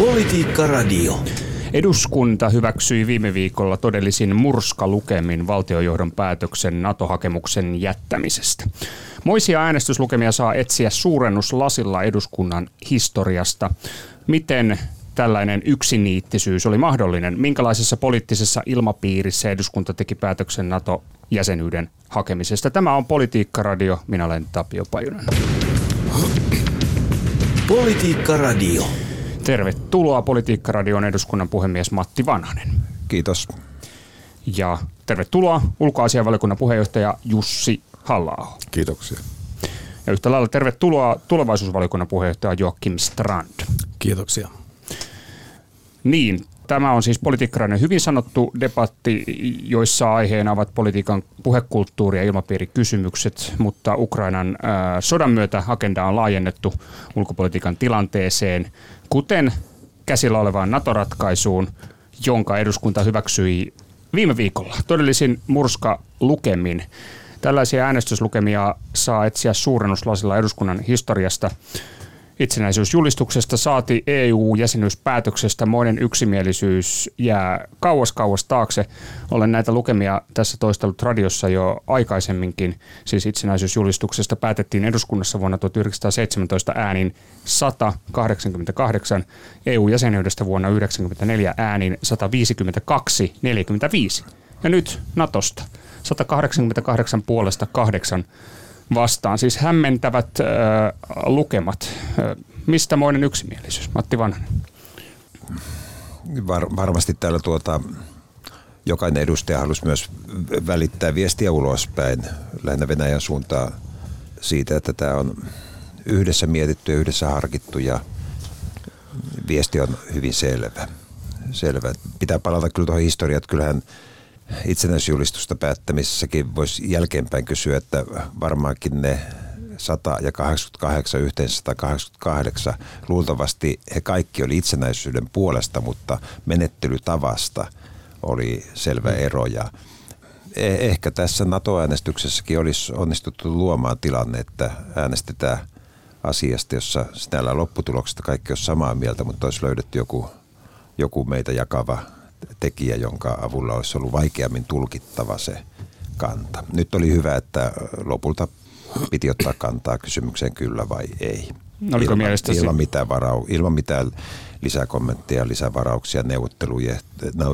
Politiikka Radio. Eduskunta hyväksyi viime viikolla todellisin murskalukemin valtiojohdon päätöksen NATO-hakemuksen jättämisestä. Moisia äänestyslukemia saa etsiä suurennuslasilla eduskunnan historiasta. Miten tällainen yksiniittisyys oli mahdollinen? Minkälaisessa poliittisessa ilmapiirissä eduskunta teki päätöksen NATO-jäsenyyden hakemisesta? Tämä on Politiikka Radio. Minä olen Tapio Pajunen. Politiikka Radio. Tervetuloa Politiikka-radion eduskunnan puhemies Matti Vanhanen. Kiitos. Ja tervetuloa ulkoasianvaliokunnan puheenjohtaja Jussi halla Kiitoksia. Ja yhtä lailla tervetuloa tulevaisuusvaliokunnan puheenjohtaja Joakim Strand. Kiitoksia. Niin, Tämä on siis politiikkarainen hyvin sanottu debatti, joissa aiheena ovat politiikan puhekulttuuri ja ilmapiirikysymykset, mutta Ukrainan sodan myötä agenda on laajennettu ulkopolitiikan tilanteeseen, kuten käsillä olevaan NATO-ratkaisuun, jonka eduskunta hyväksyi viime viikolla. Todellisin murska lukemin. Tällaisia äänestyslukemia saa etsiä suurennuslasilla eduskunnan historiasta. Itsenäisyysjulistuksesta saati EU-jäsenyyspäätöksestä monen yksimielisyys jää kauas kauas taakse. Olen näitä lukemia tässä toistellut radiossa jo aikaisemminkin. Siis itsenäisyysjulistuksesta päätettiin eduskunnassa vuonna 1917 äänin 188, EU-jäsenyydestä vuonna 1994 äänin 152-45. Ja nyt Natosta 188 puolesta 8 vastaan. Siis hämmentävät äh, lukemat. Äh, mistä moinen yksimielisyys? Matti Vanhanen. Var, varmasti täällä tuota, jokainen edustaja halusi myös välittää viestiä ulospäin lähinnä Venäjän suuntaan siitä, että tämä on yhdessä mietitty ja yhdessä harkittu ja viesti on hyvin selvä. selvä. Pitää palata kyllä tuohon historiaan, että kyllähän itsenäisyysjulistusta päättämisessäkin voisi jälkeenpäin kysyä, että varmaankin ne 100 ja 88 yhteen 188 luultavasti he kaikki oli itsenäisyyden puolesta, mutta menettelytavasta oli selvä ero. Ja e- ehkä tässä NATO-äänestyksessäkin olisi onnistuttu luomaan tilanne, että äänestetään asiasta, jossa näillä lopputuloksista kaikki olisi samaa mieltä, mutta olisi löydetty joku, joku meitä jakava tekijä, jonka avulla olisi ollut vaikeammin tulkittava se kanta. Nyt oli hyvä, että lopulta piti ottaa kantaa kysymykseen kyllä vai ei. Oliko ilman, ilman, mitään varau, ilman mitään lisäkommentteja, lisävarauksia,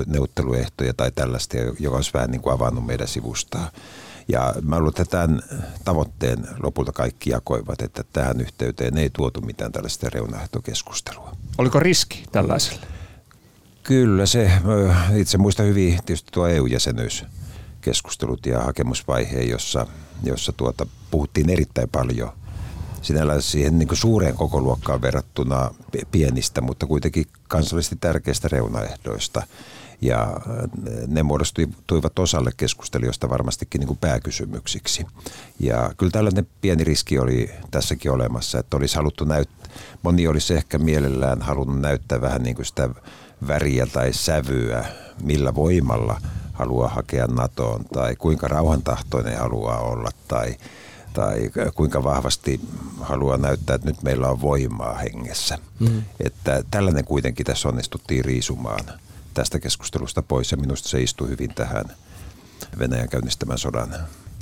neuvotteluehtoja tai tällaista, joka olisi vähän niin kuin avannut meidän sivustaa. Ja mä luulen, että tämän tavoitteen lopulta kaikki jakoivat, että tähän yhteyteen ei tuotu mitään tällaista reunaehtokeskustelua. Oliko riski tällaiselle? Kyllä se, itse muistan hyvin tietysti tuo EU-jäsenyys keskustelut ja hakemusvaiheen, jossa, jossa tuota, puhuttiin erittäin paljon sinällään siihen niin suureen kokoluokkaan verrattuna pienistä, mutta kuitenkin kansallisesti tärkeistä reunaehdoista. Ja ne muodostuivat osalle keskustelijoista varmastikin niin kuin pääkysymyksiksi. Ja kyllä tällainen pieni riski oli tässäkin olemassa, että olisi haluttu näyttää, moni olisi ehkä mielellään halunnut näyttää vähän niin kuin sitä väriä tai sävyä, millä voimalla haluaa hakea NATOon tai kuinka rauhantahtoinen haluaa olla tai, tai kuinka vahvasti haluaa näyttää, että nyt meillä on voimaa hengessä. Mm-hmm. Että tällainen kuitenkin tässä onnistuttiin riisumaan tästä keskustelusta pois ja minusta se istuu hyvin tähän Venäjän käynnistämän sodan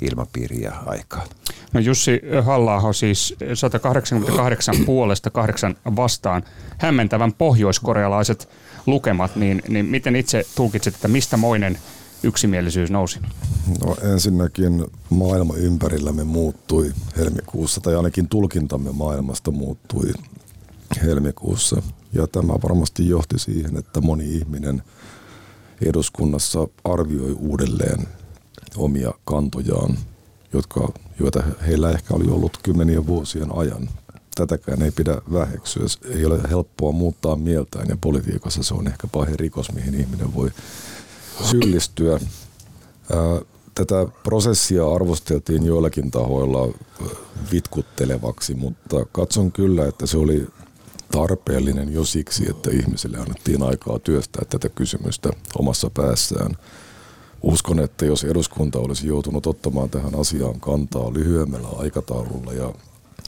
ilmapiiriin ja aikaan. No Jussi halla siis 188 puolesta kahdeksan vastaan hämmentävän pohjoiskorealaiset lukemat, niin, niin miten itse tulkitset, että mistä moinen yksimielisyys nousi? No ensinnäkin maailma ympärillämme muuttui helmikuussa, tai ainakin tulkintamme maailmasta muuttui helmikuussa. Ja tämä varmasti johti siihen, että moni ihminen eduskunnassa arvioi uudelleen omia kantojaan, jotka, joita heillä ehkä oli ollut kymmenien vuosien ajan tätäkään ei pidä väheksyä. Ei ole helppoa muuttaa mieltään ja politiikassa se on ehkä pahin rikos, mihin ihminen voi syyllistyä. Tätä prosessia arvosteltiin joillakin tahoilla vitkuttelevaksi, mutta katson kyllä, että se oli tarpeellinen jo siksi, että ihmisille annettiin aikaa työstää tätä kysymystä omassa päässään. Uskon, että jos eduskunta olisi joutunut ottamaan tähän asiaan kantaa lyhyemmällä aikataululla ja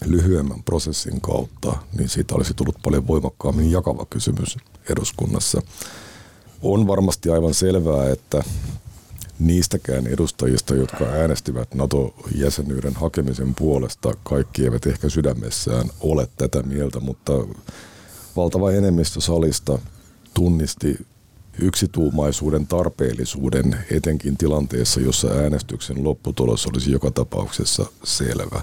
lyhyemmän prosessin kautta, niin siitä olisi tullut paljon voimakkaammin jakava kysymys eduskunnassa. On varmasti aivan selvää, että niistäkään edustajista, jotka äänestivät NATO-jäsenyyden hakemisen puolesta, kaikki eivät ehkä sydämessään ole tätä mieltä, mutta valtava enemmistö salista tunnisti yksituumaisuuden tarpeellisuuden etenkin tilanteessa, jossa äänestyksen lopputulos olisi joka tapauksessa selvä.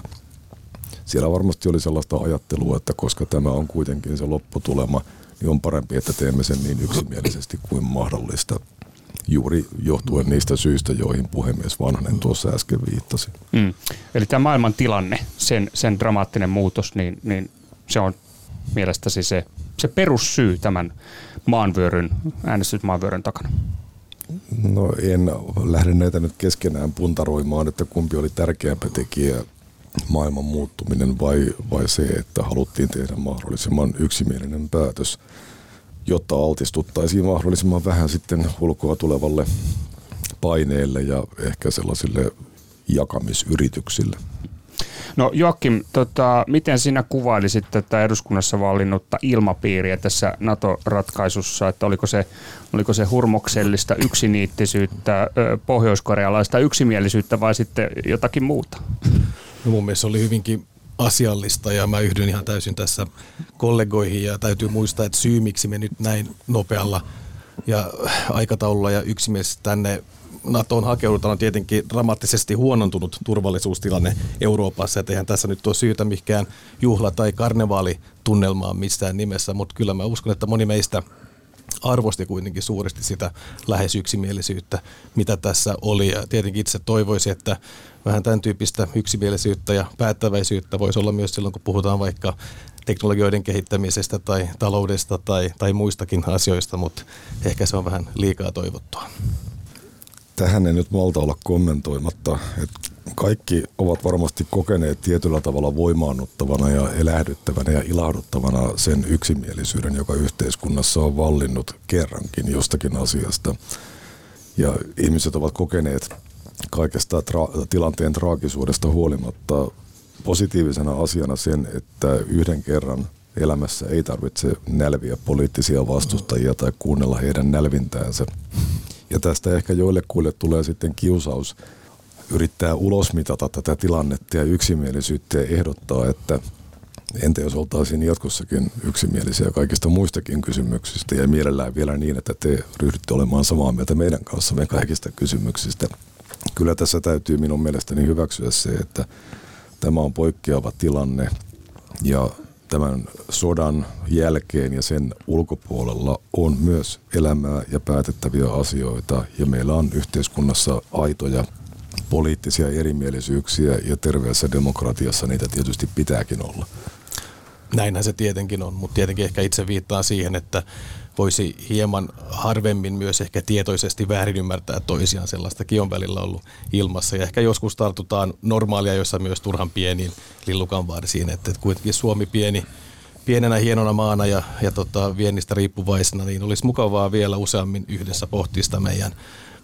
Siellä varmasti oli sellaista ajattelua, että koska tämä on kuitenkin se lopputulema, niin on parempi, että teemme sen niin yksimielisesti kuin mahdollista juuri johtuen niistä syistä, joihin puhemies Vanhanen tuossa äsken viittasi. Mm. Eli tämä maailman tilanne, sen, sen dramaattinen muutos, niin, niin se on mielestäsi se, se perussyy tämän maanvyöryn, äänestysmaanvyöryn takana? No en lähde näitä nyt keskenään puntaroimaan, että kumpi oli tärkeämpi tekijä, maailman muuttuminen vai, vai se, että haluttiin tehdä mahdollisimman yksimielinen päätös, jotta altistuttaisiin mahdollisimman vähän sitten ulkoa tulevalle paineelle ja ehkä sellaisille jakamisyrityksille. No Joakim, tota, miten sinä kuvailisit tätä eduskunnassa vallinnutta ilmapiiriä tässä NATO-ratkaisussa, että oliko se, oliko se hurmoksellista yksiniittisyyttä, pohjoiskorealaista yksimielisyyttä vai sitten jotakin muuta? No mun mielestä oli hyvinkin asiallista ja mä yhdyn ihan täysin tässä kollegoihin ja täytyy muistaa, että syy miksi me nyt näin nopealla ja aikataululla ja yksimielisesti tänne NATOon hakeudutaan on tietenkin dramaattisesti huonontunut turvallisuustilanne Euroopassa. Että eihän tässä nyt ole syytä mikään juhla- tai karnevaalitunnelmaan missään nimessä, mutta kyllä mä uskon, että moni meistä arvosti kuitenkin suuresti sitä lähes yksimielisyyttä, mitä tässä oli. Ja tietenkin itse toivoisin, että vähän tämän tyyppistä yksimielisyyttä ja päättäväisyyttä voisi olla myös silloin, kun puhutaan vaikka teknologioiden kehittämisestä tai taloudesta tai, tai muistakin asioista, mutta ehkä se on vähän liikaa toivottua tähän en nyt malta olla kommentoimatta. Että kaikki ovat varmasti kokeneet tietyllä tavalla voimaannuttavana ja elähdyttävänä ja ilahduttavana sen yksimielisyyden, joka yhteiskunnassa on vallinnut kerrankin jostakin asiasta. Ja ihmiset ovat kokeneet kaikesta tra- tilanteen traagisuudesta huolimatta positiivisena asiana sen, että yhden kerran elämässä ei tarvitse nälviä poliittisia vastustajia tai kuunnella heidän nälvintäänsä. Ja tästä ehkä joillekuille tulee sitten kiusaus yrittää ulosmitata tätä tilannetta ja yksimielisyyttä ja ehdottaa, että entä jos oltaisiin jatkossakin yksimielisiä kaikista muistakin kysymyksistä ja mielellään vielä niin, että te ryhdytte olemaan samaa mieltä meidän kanssamme kaikista kysymyksistä. Kyllä tässä täytyy minun mielestäni hyväksyä se, että tämä on poikkeava tilanne ja tämän sodan jälkeen ja sen ulkopuolella on myös elämää ja päätettäviä asioita ja meillä on yhteiskunnassa aitoja poliittisia erimielisyyksiä ja terveessä demokratiassa niitä tietysti pitääkin olla. Näinhän se tietenkin on, mutta tietenkin ehkä itse viittaa siihen, että voisi hieman harvemmin myös ehkä tietoisesti väärin ymmärtää toisiaan. Sellaistakin on välillä ollut ilmassa. Ja ehkä joskus tartutaan normaalia, jossa myös turhan pieniin lillukan varsiin. Että kuitenkin Suomi pieni, pienenä hienona maana ja, ja tota, viennistä riippuvaisena, niin olisi mukavaa vielä useammin yhdessä pohtia sitä meidän,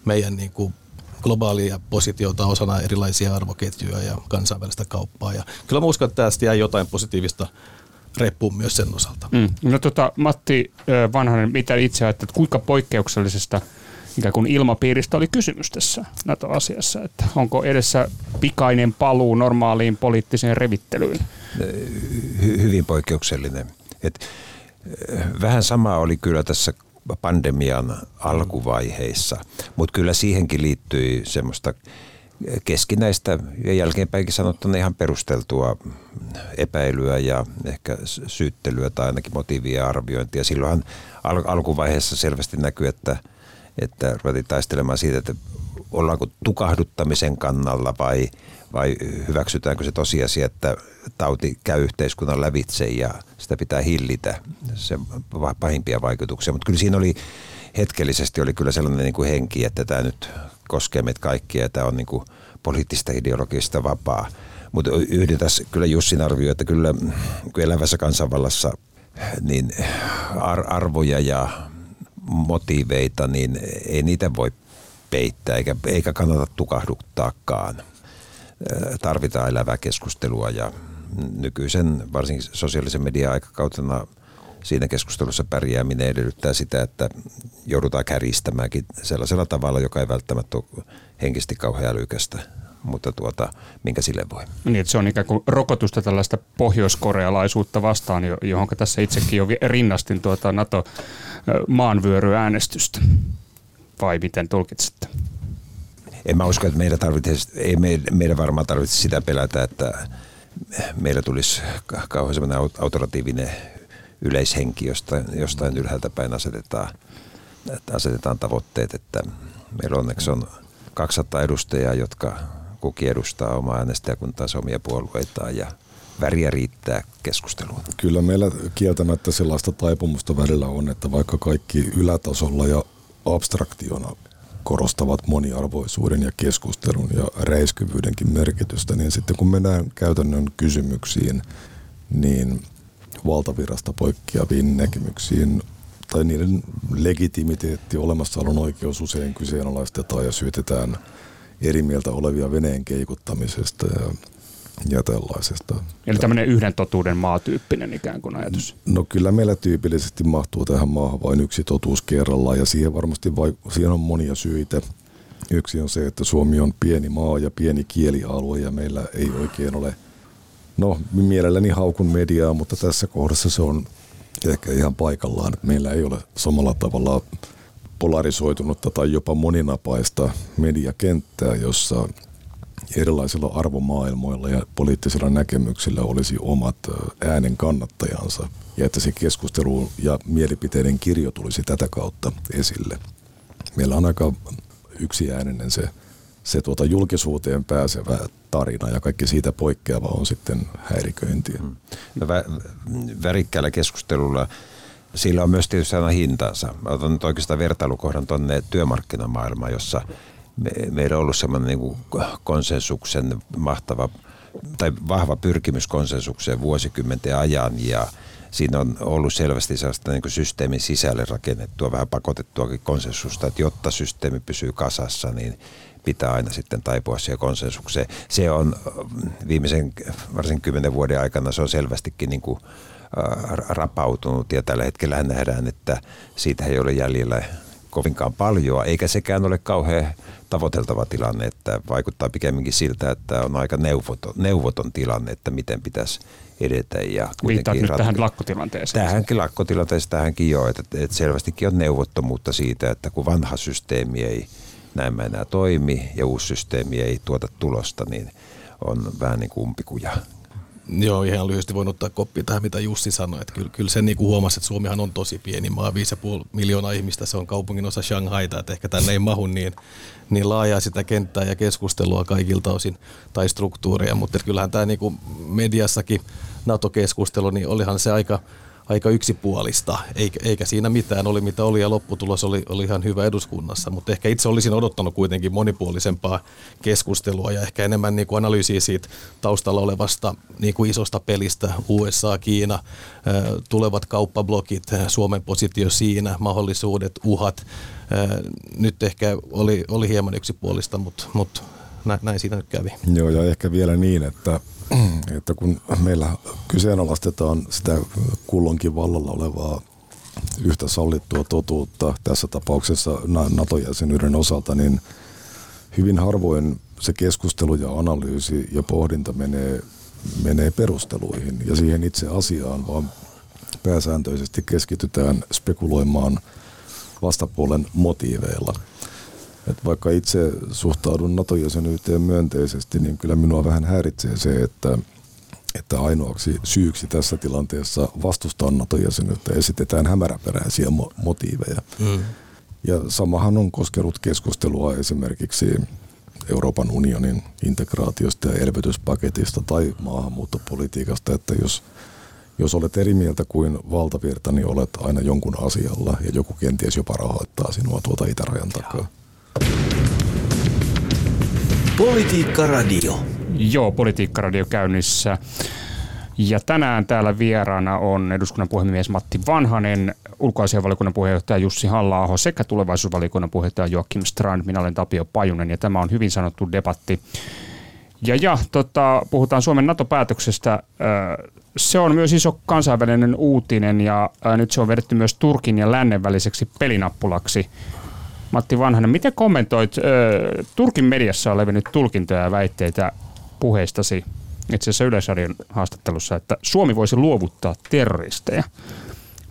meidän niin kuin globaalia positiota osana erilaisia arvoketjuja ja kansainvälistä kauppaa. Ja kyllä mä uskon, että tästä jää jotain positiivista reppuun myös sen osalta. Mm. No tota, Matti Vanhanen, mitä itse ajattelet, kuinka poikkeuksellisesta ikään kuin ilmapiiristä oli kysymys tässä NATO-asiassa, että onko edessä pikainen paluu normaaliin poliittiseen revittelyyn? Hy- hyvin poikkeuksellinen. Et, vähän sama oli kyllä tässä pandemian alkuvaiheissa, mutta kyllä siihenkin liittyi semmoista keskinäistä ja jälkeenpäinkin sanottuna ihan perusteltua epäilyä ja ehkä syyttelyä tai ainakin motiivia arviointia. Silloinhan al- alkuvaiheessa selvästi näkyy, että, että ruvettiin taistelemaan siitä, että ollaanko tukahduttamisen kannalla vai, vai hyväksytäänkö se tosiasia, että tauti käy yhteiskunnan lävitse ja sitä pitää hillitä, se pahimpia vaikutuksia. Mutta kyllä siinä oli hetkellisesti oli kyllä sellainen niin kuin henki, että tämä nyt koskee meitä kaikkia ja tämä on niin kuin poliittista ideologista vapaa. Mutta yhdyn tässä kyllä Jussin arvio, että kyllä elävässä kansanvallassa niin ar- arvoja ja motiiveita, niin ei niitä voi peittää eikä, eikä kannata tukahduttaakaan. Tarvitaan elävää keskustelua ja nykyisen varsinkin sosiaalisen median aikakautena siinä keskustelussa pärjääminen edellyttää sitä, että joudutaan kärjistämäänkin sellaisella tavalla, joka ei välttämättä ole henkisesti kauhean älykästä mutta tuota, minkä sille voi. Niin, että se on ikään kuin rokotusta tällaista pohjoiskorealaisuutta vastaan, johon tässä itsekin jo rinnastin tuota NATO-maanvyöryäänestystä. Vai miten tulkitsette? En mä usko, että meidän, tarvitsisi, ei meidän varmaan tarvitse sitä pelätä, että meillä tulisi kauhean semmoinen autoratiivinen yleishenki, josta, jostain ylhäältä päin asetetaan, asetetaan tavoitteet, että meillä onneksi on 200 edustajaa, jotka kukin edustaa omaa äänestäjäkuntaansa omia puolueitaan ja väriä riittää keskusteluun. Kyllä meillä kieltämättä sellaista taipumusta välillä on, että vaikka kaikki ylätasolla ja abstraktiona korostavat moniarvoisuuden ja keskustelun ja räiskyvyydenkin merkitystä, niin sitten kun mennään käytännön kysymyksiin, niin valtavirasta poikkeaviin näkemyksiin tai niiden legitimiteetti, olemassaolon oikeus usein kyseenalaistetaan ja syytetään eri mieltä olevia veneen keikuttamisesta ja, ja tällaisesta. Eli tämmöinen yhden totuuden maatyyppinen ikään kuin ajatus. No kyllä meillä tyypillisesti mahtuu tähän maahan vain yksi totuus kerrallaan ja siihen varmasti vaik- siihen on monia syitä. Yksi on se, että Suomi on pieni maa ja pieni kielialue ja meillä ei oikein ole, no mielelläni haukun mediaa, mutta tässä kohdassa se on ehkä ihan paikallaan, meillä ei ole samalla tavalla polarisoitunutta tai jopa moninapaista mediakenttää, jossa erilaisilla arvomaailmoilla ja poliittisilla näkemyksillä olisi omat äänen kannattajansa ja että se keskustelu ja mielipiteiden kirjo tulisi tätä kautta esille. Meillä on aika yksiääninen se, se tuota julkisuuteen pääsevä tarina ja kaikki siitä poikkeava on sitten häiriköintiä. Hmm. No, vä- värikkäällä keskustelulla sillä on myös tietysti aina hintansa. Mä otan nyt oikeastaan vertailukohdan tuonne työmarkkinamaailmaan, jossa me, meillä on ollut semmoinen niin konsensuksen mahtava tai vahva pyrkimys konsensukseen vuosikymmenten ajan ja siinä on ollut selvästi sellaista niin kuin systeemin sisälle rakennettua, vähän pakotettuakin konsensusta, että jotta systeemi pysyy kasassa, niin pitää aina sitten taipua siihen konsensukseen. Se on viimeisen varsin kymmenen vuoden aikana, se on selvästikin niin kuin rapautunut ja tällä hetkellä nähdään, että siitä ei ole jäljellä kovinkaan paljon, eikä sekään ole kauhean tavoiteltava tilanne, että vaikuttaa pikemminkin siltä, että on aika neuvoton, neuvoton tilanne, että miten pitäisi edetä. Ja Viittaat nyt tähän lakkotilanteeseen. Tähänkin lakkotilanteeseen, tähänkin jo, että, että selvästikin on neuvottomuutta siitä, että kun vanha systeemi ei näin enää toimi ja uusi systeemi ei tuota tulosta, niin on vähän niin kuin umpikuja Joo, ihan lyhyesti voin ottaa koppi tähän, mitä Jussi sanoi. Että kyllä, kyllä sen niin huomasi, että Suomihan on tosi pieni maa, 5,5 miljoonaa ihmistä, se on kaupungin osa Shanghaita, että ehkä tänne ei mahu niin, niin laajaa sitä kenttää ja keskustelua kaikilta osin tai struktuureja, mutta kyllähän tämä niin kuin mediassakin NATO-keskustelu, niin olihan se aika, aika yksipuolista, eikä, eikä siinä mitään, oli mitä oli ja lopputulos oli, oli ihan hyvä eduskunnassa, mutta ehkä itse olisin odottanut kuitenkin monipuolisempaa keskustelua ja ehkä enemmän niin kuin analyysiä siitä taustalla olevasta niin kuin isosta pelistä, USA, Kiina, tulevat kauppablokit, Suomen positio siinä, mahdollisuudet, uhat, nyt ehkä oli, oli hieman yksipuolista, mutta, mutta näin siinä nyt kävi. Joo, ja ehkä vielä niin, että että kun meillä kyseenalaistetaan sitä kullonkin vallalla olevaa yhtä sallittua totuutta tässä tapauksessa NATO-jäsenyyden osalta, niin hyvin harvoin se keskustelu ja analyysi ja pohdinta menee, menee perusteluihin ja siihen itse asiaan, vaan pääsääntöisesti keskitytään spekuloimaan vastapuolen motiiveilla – et vaikka itse suhtaudun NATO-jäsenyyteen myönteisesti, niin kyllä minua vähän häiritsee se, että, että ainoaksi syyksi tässä tilanteessa vastustaa NATO-jäsenyyttä esitetään hämäräperäisiä mo- motiiveja. Mm. Ja samahan on koskenut keskustelua esimerkiksi Euroopan unionin integraatiosta ja elvytyspaketista tai maahanmuuttopolitiikasta, että jos, jos olet eri mieltä kuin valtavirta, niin olet aina jonkun asialla ja joku kenties jopa rahoittaa sinua tuota itärajan takaa. Politiikka Radio. Joo, Politiikka Radio käynnissä. Ja tänään täällä vieraana on eduskunnan puhemies Matti Vanhanen, ulkoasianvaliokunnan puheenjohtaja Jussi halla sekä tulevaisuusvaliokunnan puheenjohtaja Joakim Strand. Minä olen Tapio Pajunen ja tämä on hyvin sanottu debatti, Ja, ja tota, puhutaan Suomen NATO-päätöksestä. Se on myös iso kansainvälinen uutinen ja nyt se on vedetty myös Turkin ja lännen väliseksi pelinappulaksi. Matti Vanhanen, miten kommentoit Turkin mediassa on levinnyt tulkintoja ja väitteitä puheistasi itse asiassa Yleisradion haastattelussa, että Suomi voisi luovuttaa terroristeja.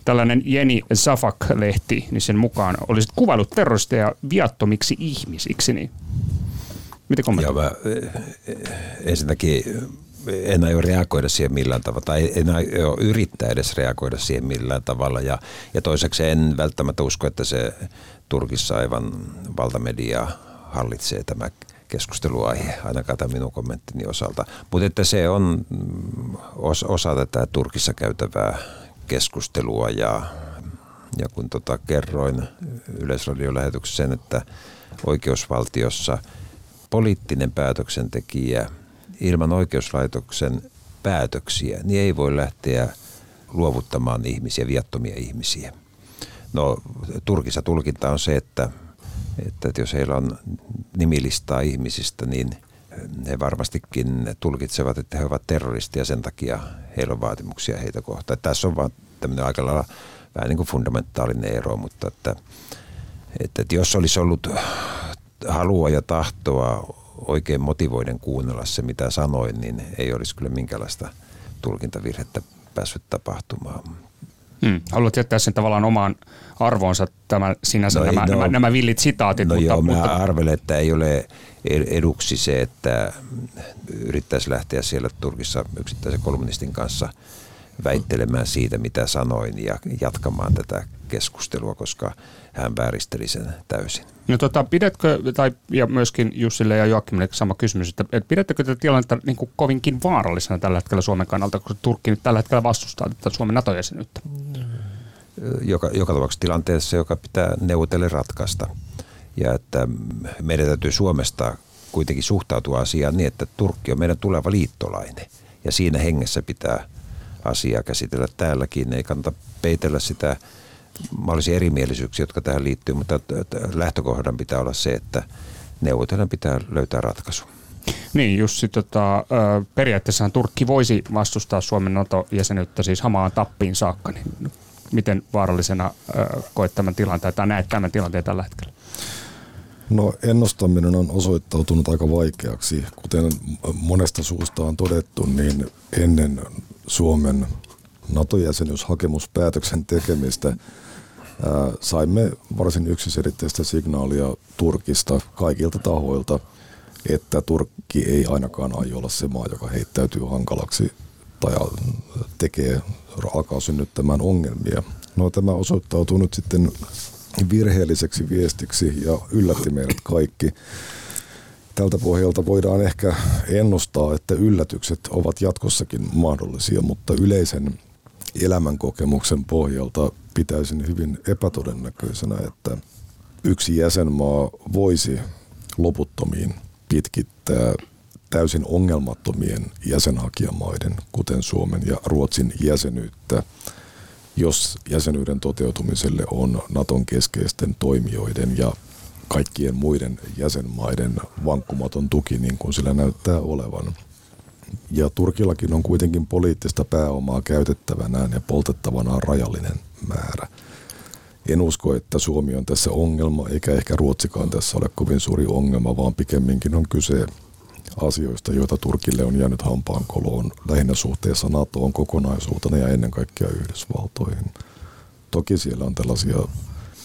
Tällainen Jeni Safak-lehti, niin sen mukaan olisit kuvailut terroristeja viattomiksi ihmisiksi, niin Miten kommentoit? Joo, mä, ensinnäkin en aio reagoida siihen millään tavalla, tai en aio yrittää edes reagoida siihen millään tavalla. Ja, ja toiseksi en välttämättä usko, että se Turkissa aivan valtamedia hallitsee tämä keskusteluaihe, ainakaan tämän minun kommenttini osalta. Mutta että se on osa tätä Turkissa käytävää keskustelua ja, ja kun tota kerroin yleisradiolähetyksessä sen, että oikeusvaltiossa – poliittinen päätöksentekijä ilman oikeuslaitoksen päätöksiä, niin ei voi lähteä luovuttamaan ihmisiä, viattomia ihmisiä. No Turkissa tulkinta on se, että, että jos heillä on nimilistaa ihmisistä, niin he varmastikin tulkitsevat, että he ovat terroristia sen takia heillä on vaatimuksia heitä kohtaan. Tässä on vaan tämmöinen aika lailla vähän niin kuin fundamentaalinen ero, mutta että, että, että jos olisi ollut halua ja tahtoa oikein motivoiden kuunnella se, mitä sanoin, niin ei olisi kyllä minkäänlaista tulkintavirhettä päässyt tapahtumaan. Hmm. Haluat jättää sen tavallaan omaan arvoonsa tämä, sinänsä no, nämä, no, nämä, nämä villit sitaatit. No mutta, joo, mutta... mä arvelen, että ei ole eduksi se, että yrittäisi lähteä siellä Turkissa yksittäisen kolumnistin kanssa väittelemään siitä, mitä sanoin ja jatkamaan tätä keskustelua, koska hän vääristeli sen täysin. No tota, pidätkö, tai ja myöskin Jussille ja Joakimille sama kysymys, että, että pidättekö tätä tilannetta niin kuin kovinkin vaarallisena tällä hetkellä Suomen kannalta, koska Turkki nyt tällä hetkellä vastustaa tätä Suomen NATO-jäsenyyttä? Joka, joka tapauksessa tilanteessa, joka pitää neuvotella ratkaista. Ja että meidän täytyy Suomesta kuitenkin suhtautua asiaan niin, että Turkki on meidän tuleva liittolainen. Ja siinä hengessä pitää asiaa käsitellä täälläkin. Ei kannata peitellä sitä mahdollisia erimielisyyksiä, jotka tähän liittyy, mutta lähtökohdan pitää olla se, että neuvotellen pitää löytää ratkaisu. Niin, Jussi, tota, periaatteessahan Turkki voisi vastustaa Suomen NATO-jäsenyyttä siis hamaan tappiin saakka. Niin miten vaarallisena koet tämän tilanteen tai näet tämän tilanteen tällä hetkellä? No ennustaminen on osoittautunut aika vaikeaksi. Kuten monesta suusta on todettu, niin ennen Suomen NATO-jäsenyyshakemuspäätöksen tekemistä saimme varsin yksiselitteistä signaalia Turkista kaikilta tahoilta, että Turkki ei ainakaan aio olla se maa, joka heittäytyy hankalaksi tai tekee, alkaa synnyttämään ongelmia. No tämä osoittautuu nyt sitten virheelliseksi viestiksi ja yllätti meidät kaikki. Tältä pohjalta voidaan ehkä ennustaa, että yllätykset ovat jatkossakin mahdollisia, mutta yleisen elämänkokemuksen pohjalta pitäisin hyvin epätodennäköisenä, että yksi jäsenmaa voisi loputtomiin pitkittää täysin ongelmattomien jäsenhakijamaiden, kuten Suomen ja Ruotsin jäsenyyttä, jos jäsenyyden toteutumiselle on Naton keskeisten toimijoiden ja kaikkien muiden jäsenmaiden vankkumaton tuki, niin kuin sillä näyttää olevan. Ja Turkillakin on kuitenkin poliittista pääomaa käytettävänään ja poltettavanaan rajallinen määrä. En usko, että Suomi on tässä ongelma, eikä ehkä Ruotsikaan tässä ole kovin suuri ongelma, vaan pikemminkin on kyse asioista, joita Turkille on jäänyt hampaan koloon lähinnä suhteessa NATOon kokonaisuutena ja ennen kaikkea Yhdysvaltoihin. Toki siellä on tällaisia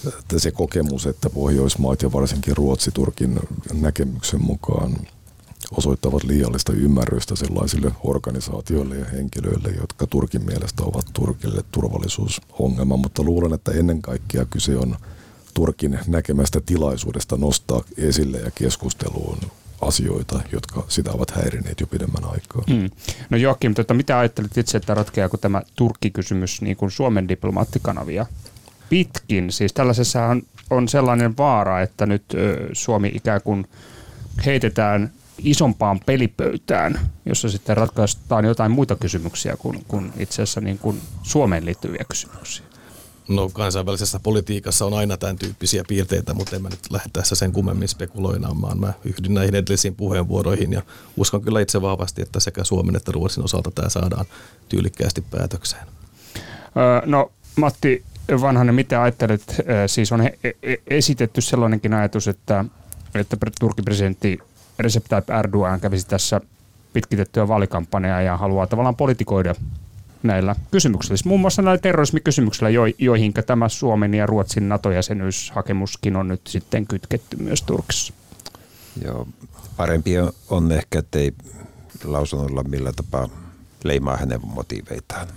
että se kokemus, että Pohjoismaat ja varsinkin Ruotsi Turkin näkemyksen mukaan osoittavat liiallista ymmärrystä sellaisille organisaatioille ja henkilöille, jotka Turkin mielestä ovat Turkille turvallisuusongelma, mutta luulen, että ennen kaikkea kyse on Turkin näkemästä tilaisuudesta nostaa esille ja keskusteluun asioita, jotka sitä ovat häirineet jo pidemmän aikaa. Mm. No Joakim, tota, mitä ajattelet itse, että ratkeako tämä Turkki-kysymys niin kuin Suomen diplomaattikanavia pitkin? Siis tällaisessa on, on sellainen vaara, että nyt ö, Suomi ikään kuin heitetään isompaan pelipöytään, jossa sitten ratkaistaan jotain muita kysymyksiä kuin, kuin itse asiassa niin kuin Suomeen liittyviä kysymyksiä? No kansainvälisessä politiikassa on aina tämän tyyppisiä piirteitä, mutta en mä nyt lähde tässä sen kummemmin spekuloinaamaan. Mä yhdyn näihin edellisiin puheenvuoroihin ja uskon kyllä itse vahvasti, että sekä Suomen että Ruotsin osalta tämä saadaan tyylikkäästi päätökseen. Öö, no Matti Vanhanen, mitä ajattelet? Siis on esitetty sellainenkin ajatus, että, että Turkin presidentti Recep Tayyip Erdogan kävisi tässä pitkitettyä vaalikampanjaa ja haluaa tavallaan politikoida näillä kysymyksillä. Siis muun muassa näillä terrorismikysymyksillä, jo, joihin tämä Suomen ja Ruotsin NATO-jäsenyyshakemuskin on nyt sitten kytketty myös Turkissa. Joo, parempi on ehkä, ettei lausunnolla millä tapaa leimaa hänen motiiveitaan.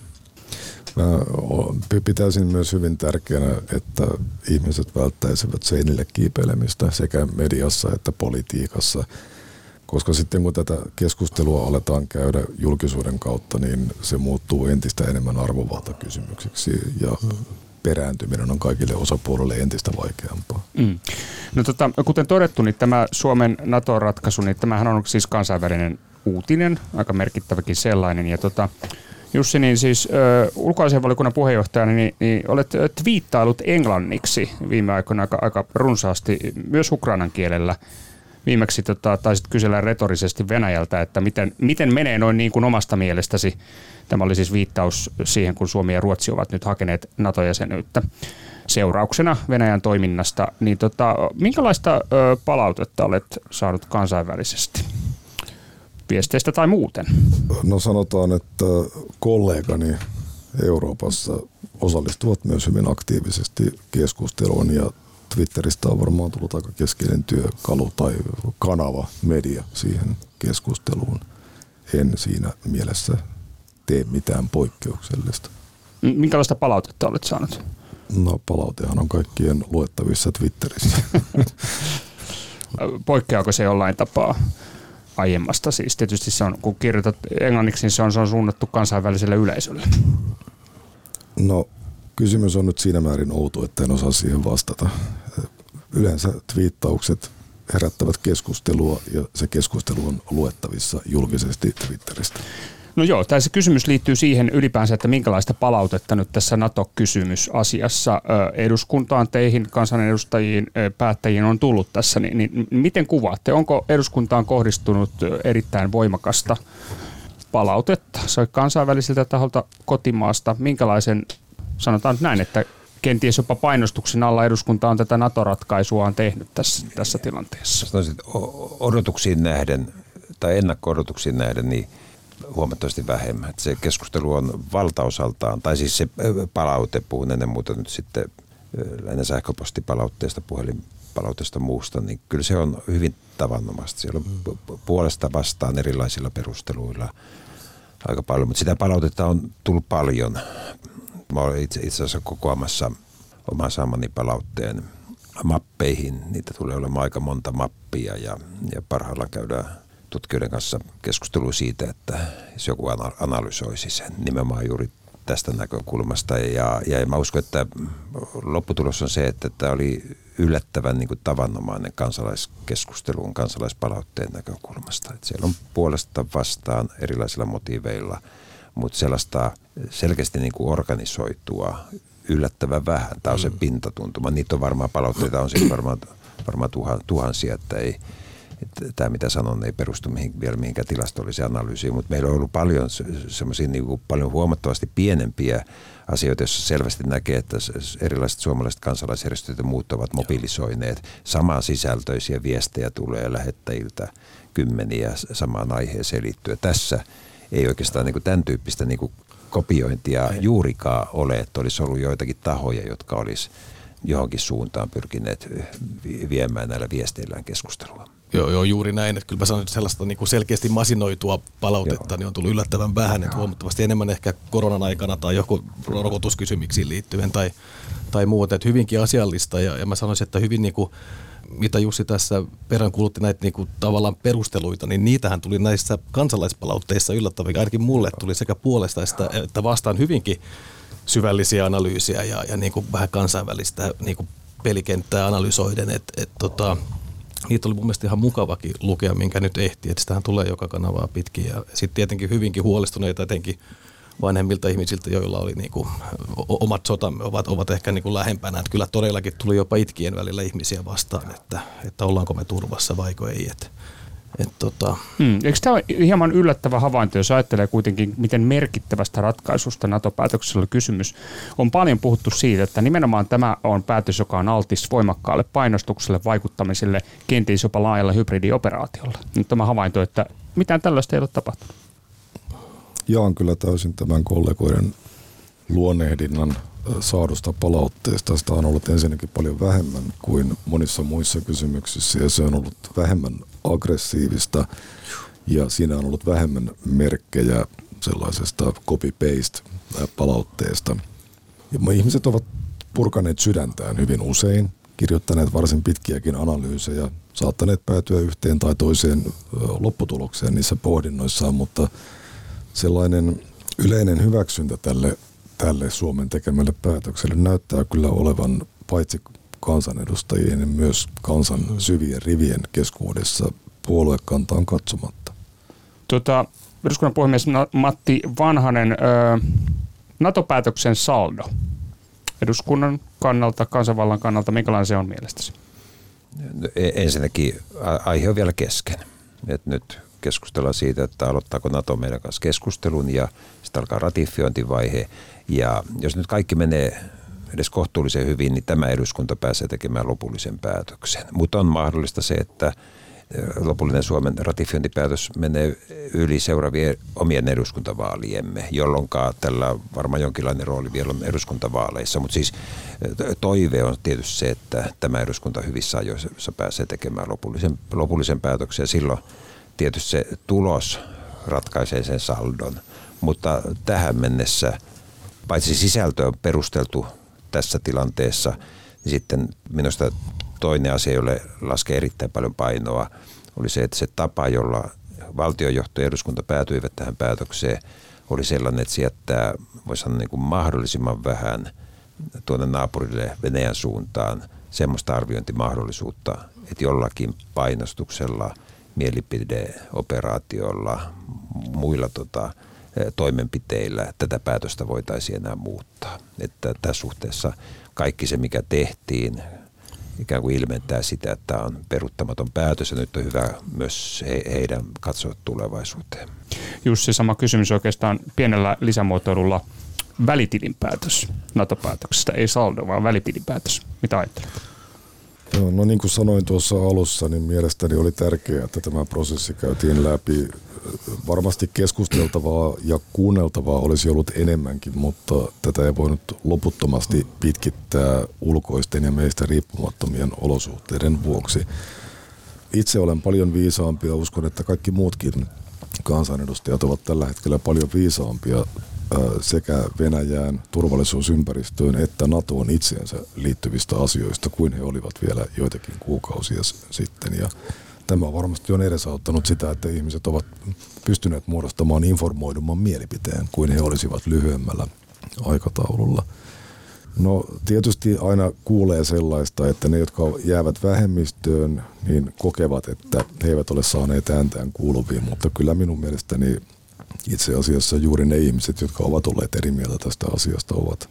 Pitäisin myös hyvin tärkeänä, että ihmiset välttäisivät seinille kiipeilemistä sekä mediassa että politiikassa – koska sitten kun tätä keskustelua aletaan käydä julkisuuden kautta, niin se muuttuu entistä enemmän arvovaltakysymykseksi ja perääntyminen on kaikille osapuolille entistä vaikeampaa. Mm. No tota, kuten todettu, niin tämä Suomen NATO-ratkaisu, niin tämähän on siis kansainvälinen uutinen, aika merkittäväkin sellainen. Ja tota, Jussi, niin siis ö, ulkoasianvaliokunnan puheenjohtajana, niin, niin olet twiittailut englanniksi viime aikoina aika, aika runsaasti, myös ukrainan kielellä viimeksi tota, taisit kysellä retorisesti Venäjältä, että miten, miten menee noin niin kuin omasta mielestäsi. Tämä oli siis viittaus siihen, kun Suomi ja Ruotsi ovat nyt hakeneet NATO-jäsenyyttä seurauksena Venäjän toiminnasta. Niin tota, minkälaista ö, palautetta olet saanut kansainvälisesti? Viesteistä tai muuten? No sanotaan, että kollegani Euroopassa osallistuvat myös hyvin aktiivisesti keskusteluun ja Twitteristä on varmaan tullut aika keskeinen työkalu tai kanava, media siihen keskusteluun. En siinä mielessä tee mitään poikkeuksellista. Minkälaista palautetta olet saanut? No palautehan on kaikkien luettavissa Twitterissä. Poikkeaako se jollain tapaa aiemmasta? Siis tietysti se on, kun kirjoitat englanniksi, niin se on, se on suunnattu kansainväliselle yleisölle. No kysymys on nyt siinä määrin outo, että en osaa siihen vastata. Yleensä twiittaukset herättävät keskustelua ja se keskustelu on luettavissa julkisesti Twitteristä. No joo, tässä kysymys liittyy siihen ylipäänsä, että minkälaista palautetta nyt tässä NATO-kysymysasiassa eduskuntaan, teihin, kansanedustajiin, päättäjiin on tullut tässä, niin, niin miten kuvaatte? Onko eduskuntaan kohdistunut erittäin voimakasta palautetta? Se kansainvälisiltä taholta kotimaasta. Minkälaisen sanotaan nyt näin, että kenties jopa painostuksen alla eduskunta on tätä NATO-ratkaisua on tehnyt tässä, tässä tilanteessa? Sanoisin, odotuksiin nähden tai ennakko-odotuksiin nähden, niin huomattavasti vähemmän. Se keskustelu on valtaosaltaan, tai siis se palaute, puhun ennen muuta nyt sitten lähinnä sähköpostipalautteesta, puhelinpalautteesta muusta, niin kyllä se on hyvin tavanomaista. Siellä on puolesta vastaan erilaisilla perusteluilla aika paljon, mutta sitä palautetta on tullut paljon Mä olen itse, itse asiassa kokoamassa oman saamani palautteen mappeihin. Niitä tulee olemaan aika monta mappia ja, ja parhaillaan käydään tutkijoiden kanssa keskustelua siitä, että jos joku analysoisi sen nimenomaan juuri tästä näkökulmasta. Ja, ja mä uskon, että lopputulos on se, että tämä oli yllättävän niin kuin tavanomainen kansalaiskeskustelun, kansalaispalautteen näkökulmasta. Että siellä on puolesta vastaan erilaisilla motiiveilla – mutta sellaista selkeästi niin kuin organisoitua yllättävän vähän. Tämä on se mm. pintatuntuma. Niitä on varmaan palautteita, on siis varmaan, varmaan tuhansia, että ei, tämä mitä sanon ei perustu mihin, vielä mihinkään tilastolliseen analyysiin, mutta meillä on ollut paljon semmoisia niin kuin paljon huomattavasti pienempiä asioita, joissa selvästi näkee, että erilaiset suomalaiset kansalaisjärjestöt ja muut ovat mobilisoineet. Samaa sisältöisiä viestejä tulee lähettäjiltä kymmeniä samaan aiheeseen liittyen. Tässä ei oikeastaan niin kuin tämän tyyppistä niin kuin kopiointia ei. juurikaan ole, että olisi ollut joitakin tahoja, jotka olisi johonkin suuntaan pyrkineet viemään näillä viesteillään keskustelua. Joo, joo, juuri näin. Että kyllä mä sanon, että sellaista niin kuin selkeästi masinoitua palautetta niin on tullut yllättävän vähän, että huomattavasti enemmän ehkä koronan aikana tai joku rokotuskysymyksiin liittyen tai, tai muuta. Että hyvinkin asiallista ja, ja mä sanoisin, että hyvin niin kuin mitä Jussi tässä peräänkuulutti näitä niinku tavallaan perusteluita, niin niitähän tuli näissä kansalaispalautteissa yllättävän. Ainakin mulle tuli sekä puolesta että vastaan hyvinkin syvällisiä analyysiä ja, ja niinku vähän kansainvälistä niinku pelikenttää analysoiden. Et, et tota, niitä oli mun mielestä ihan mukavakin lukea, minkä nyt ehti, että sitähän tulee joka kanavaa pitkin. Ja sitten tietenkin hyvinkin huolestuneita etenkin vanhemmilta ihmisiltä, joilla oli niin kuin, omat sotamme ovat, ovat ehkä niin kuin lähempänä. Että kyllä todellakin tuli jopa itkien välillä ihmisiä vastaan, että, että ollaanko me turvassa vaiko ei. Että, et tota. hmm. Eikö tämä ole hieman yllättävä havainto, jos ajattelee kuitenkin, miten merkittävästä ratkaisusta NATO-päätöksellä kysymys. On paljon puhuttu siitä, että nimenomaan tämä on päätös, joka on altis voimakkaalle painostukselle, vaikuttamiselle, kenties jopa laajalla hybridioperaatiolla. Nyt tämä havainto, että mitään tällaista ei ole tapahtunut. Jaan kyllä täysin tämän kollegoiden luonnehdinnan saadusta palautteesta. Sitä on ollut ensinnäkin paljon vähemmän kuin monissa muissa kysymyksissä ja se on ollut vähemmän aggressiivista ja siinä on ollut vähemmän merkkejä sellaisesta copy-paste palautteesta. Ja ihmiset ovat purkaneet sydäntään hyvin usein, kirjoittaneet varsin pitkiäkin analyysejä, saattaneet päätyä yhteen tai toiseen lopputulokseen niissä pohdinnoissaan, mutta sellainen yleinen hyväksyntä tälle, tälle Suomen tekemälle päätökselle näyttää kyllä olevan paitsi kansanedustajien ja myös kansan syvien rivien keskuudessa puoluekantaan katsomatta. Tota, eduskunnan puhemies Matti Vanhanen, NATO-päätöksen saldo eduskunnan kannalta, kansanvallan kannalta, minkälainen se on mielestäsi? No, e, ensinnäkin aihe on vielä kesken. Et nyt keskustellaan siitä, että aloittaako NATO meidän kanssa keskustelun ja sitten alkaa ratifiointivaihe. Ja jos nyt kaikki menee edes kohtuullisen hyvin, niin tämä eduskunta pääsee tekemään lopullisen päätöksen. Mutta on mahdollista se, että lopullinen Suomen ratifiointipäätös menee yli seuraavien omien eduskuntavaaliemme, jolloin tällä varmaan jonkinlainen rooli vielä on eduskuntavaaleissa. Mutta siis toive on tietysti se, että tämä eduskunta hyvissä ajoissa pääsee tekemään lopullisen, lopullisen päätöksen. Silloin tietysti se tulos ratkaisee sen saldon. Mutta tähän mennessä, paitsi sisältö on perusteltu tässä tilanteessa, niin sitten minusta toinen asia, jolle laskee erittäin paljon painoa, oli se, että se tapa, jolla valtiojohto ja eduskunta päätyivät tähän päätökseen, oli sellainen, että se jättää, voisi sanoa, niin kuin mahdollisimman vähän tuonne naapurille Venäjän suuntaan semmoista arviointimahdollisuutta, että jollakin painostuksella, mielipideoperaatiolla, muilla tota, toimenpiteillä tätä päätöstä voitaisiin enää muuttaa. Että tässä suhteessa kaikki se, mikä tehtiin, ikään kuin ilmentää sitä, että tämä on peruuttamaton päätös ja nyt on hyvä myös he, heidän katsoa tulevaisuuteen. Jussi, sama kysymys oikeastaan pienellä lisämuotoilulla. Välitilinpäätös NATO-päätöksestä, ei saldo, vaan välitilinpäätös. Mitä ajattelet? Joo, no niin kuin sanoin tuossa alussa, niin mielestäni oli tärkeää, että tämä prosessi käytiin läpi varmasti keskusteltavaa ja kuunneltavaa olisi ollut enemmänkin, mutta tätä ei voinut loputtomasti pitkittää ulkoisten ja meistä riippumattomien olosuhteiden vuoksi. Itse olen paljon viisaampi ja uskon, että kaikki muutkin kansanedustajat ovat tällä hetkellä paljon viisaampia sekä Venäjään turvallisuusympäristöön että NATOon itseensä liittyvistä asioista kuin he olivat vielä joitakin kuukausia sitten. Ja Tämä varmasti on edesauttanut sitä, että ihmiset ovat pystyneet muodostamaan informoidumman mielipiteen kuin he olisivat lyhyemmällä aikataululla. No tietysti aina kuulee sellaista, että ne, jotka jäävät vähemmistöön, niin kokevat, että he eivät ole saaneet ääntään kuuluviin, mutta kyllä minun mielestäni itse asiassa juuri ne ihmiset, jotka ovat olleet eri mieltä tästä asiasta, ovat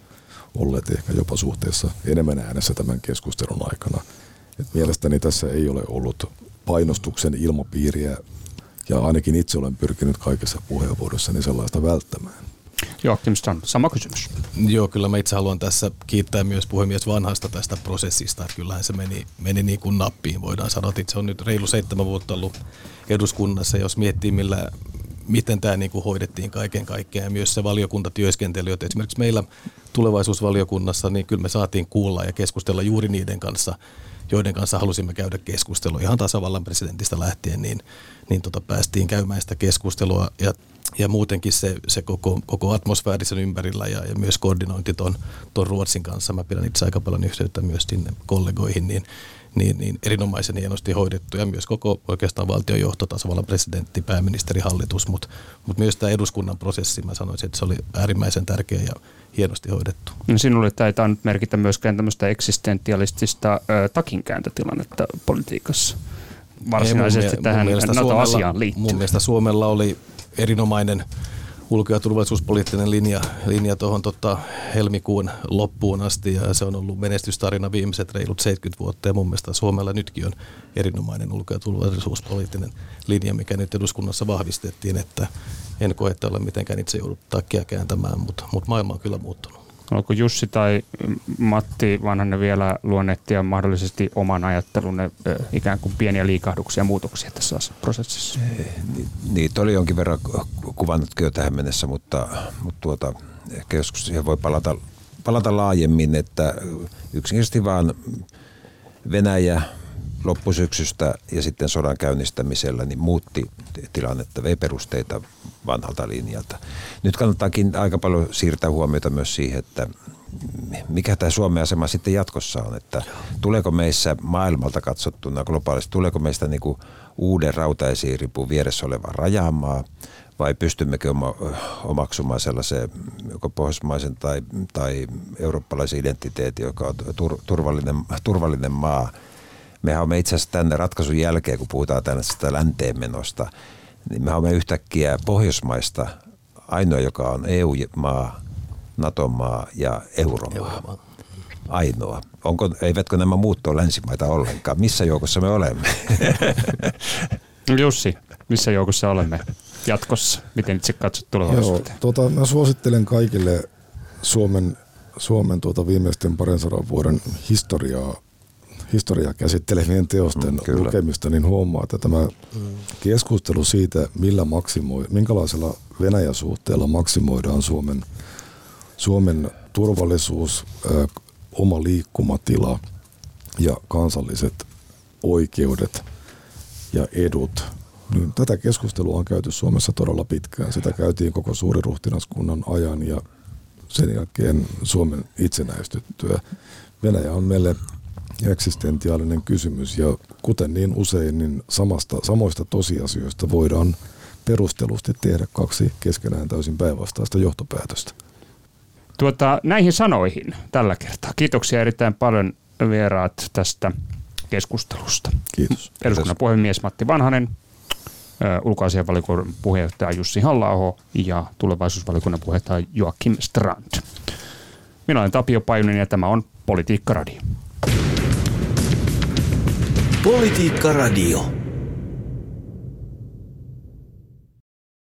olleet ehkä jopa suhteessa enemmän äänessä tämän keskustelun aikana. Et mielestäni tässä ei ole ollut painostuksen ilmapiiriä ja ainakin itse olen pyrkinyt kaikessa puheenvuorossani sellaista välttämään. Joakim Strand, sama kysymys. Joo, kyllä mä itse haluan tässä kiittää myös puhemies Vanhasta tästä prosessista. Että kyllähän se meni, meni niin kuin nappiin, voidaan sanoa. Että se on nyt reilu seitsemän vuotta ollut eduskunnassa. Jos miettii, millä, miten tämä niin kuin hoidettiin kaiken kaikkiaan ja myös se valiokuntatyöskentely. Että esimerkiksi meillä tulevaisuusvaliokunnassa, niin kyllä me saatiin kuulla ja keskustella juuri niiden kanssa – joiden kanssa halusimme käydä keskustelua ihan tasavallan presidentistä lähtien, niin, niin tota, päästiin käymään sitä keskustelua ja, ja muutenkin se, se koko, koko atmosfäärisen ympärillä ja, ja myös koordinointi ton Ruotsin kanssa. Mä pidän itse aika paljon yhteyttä myös sinne kollegoihin, niin, niin, niin erinomaisen hienosti hoidettu ja myös koko oikeastaan valtiojohto, tasavallan presidentti, pääministeri, hallitus, mutta mut myös tämä eduskunnan prosessi, mä sanoisin, että se oli äärimmäisen tärkeä ja hienosti hoidettu. No sinulle tämä ei tainnut merkitä myöskään tämmöistä eksistentialistista ö, takinkääntötilannetta politiikassa varsinaisesti ei, mun, tähän NATO-asiaan liittyen. Mun mielestä Suomella oli erinomainen ulko- ja turvallisuuspoliittinen linja, linja tuohon tota, helmikuun loppuun asti ja se on ollut menestystarina viimeiset reilut 70 vuotta ja mun mielestä Suomella nytkin on erinomainen ulko- ja turvallisuuspoliittinen linja, mikä nyt eduskunnassa vahvistettiin, että en koe, että ole mitenkään itse joudut takkia kääntämään, mutta, mutta maailma on kyllä muuttunut. Onko Jussi tai Matti Vanhanen vielä luonnettia mahdollisesti oman ajattelunne ikään kuin pieniä liikahduksia ja muutoksia tässä prosessissa? Niitä oli jonkin verran kuvannutkin jo tähän mennessä, mutta, mutta tuota, ehkä joskus siihen voi palata, palata laajemmin, että yksinkertaisesti vaan Venäjä loppusyksystä ja sitten sodan käynnistämisellä niin muutti tilannetta, vei perusteita vanhalta linjalta. Nyt kannattaakin aika paljon siirtää huomiota myös siihen, että mikä tämä Suomen asema sitten jatkossa on, että tuleeko meissä maailmalta katsottuna globaalisti, tuleeko meistä niin kuin uuden rautaisiiripun vieressä oleva rajamaa vai pystymmekö omaksumaan sellaisen joko pohjoismaisen tai, tai eurooppalaisen identiteetin, joka on turvallinen, turvallinen maa – mehän olemme itse asiassa tänne ratkaisun jälkeen, kun puhutaan tällaisesta länteenmenosta, niin me olemme yhtäkkiä Pohjoismaista ainoa, joka on EU-maa, NATO-maa ja euromaa. Ainoa. Onko, eivätkö nämä muut ole länsimaita ollenkaan? Missä joukossa me olemme? Jussi, missä joukossa olemme jatkossa? Miten itse katsot tulevaisuuteen? Joo, tuota, mä suosittelen kaikille Suomen, Suomen tuota viimeisten parin sadan vuoden historiaa historiaa käsittelevien teosten mm, Kyllä. lukemista, niin huomaa, että tämä keskustelu siitä, millä maksimoi, minkälaisella Venäjän suhteella maksimoidaan Suomen, Suomen turvallisuus, ö, oma liikkumatila ja kansalliset oikeudet ja edut. Niin tätä keskustelua on käyty Suomessa todella pitkään. Sitä käytiin koko suuriruhtinaskunnan ajan ja sen jälkeen Suomen itsenäistyttyä. Venäjä on meille eksistentiaalinen kysymys ja kuten niin usein, niin samasta, samoista tosiasioista voidaan perustellusti tehdä kaksi keskenään täysin päinvastaista johtopäätöstä. Tuota, näihin sanoihin tällä kertaa. Kiitoksia erittäin paljon vieraat tästä keskustelusta. Kiitos. Eduskunnan puhemies Matti Vanhanen, ulkoasianvalikunnan puheenjohtaja Jussi halla ja tulevaisuusvalikunnan puheenjohtaja Joakim Strand. Minä olen Tapio Pajunen ja tämä on Politiikka Radio. Politiikka Radio.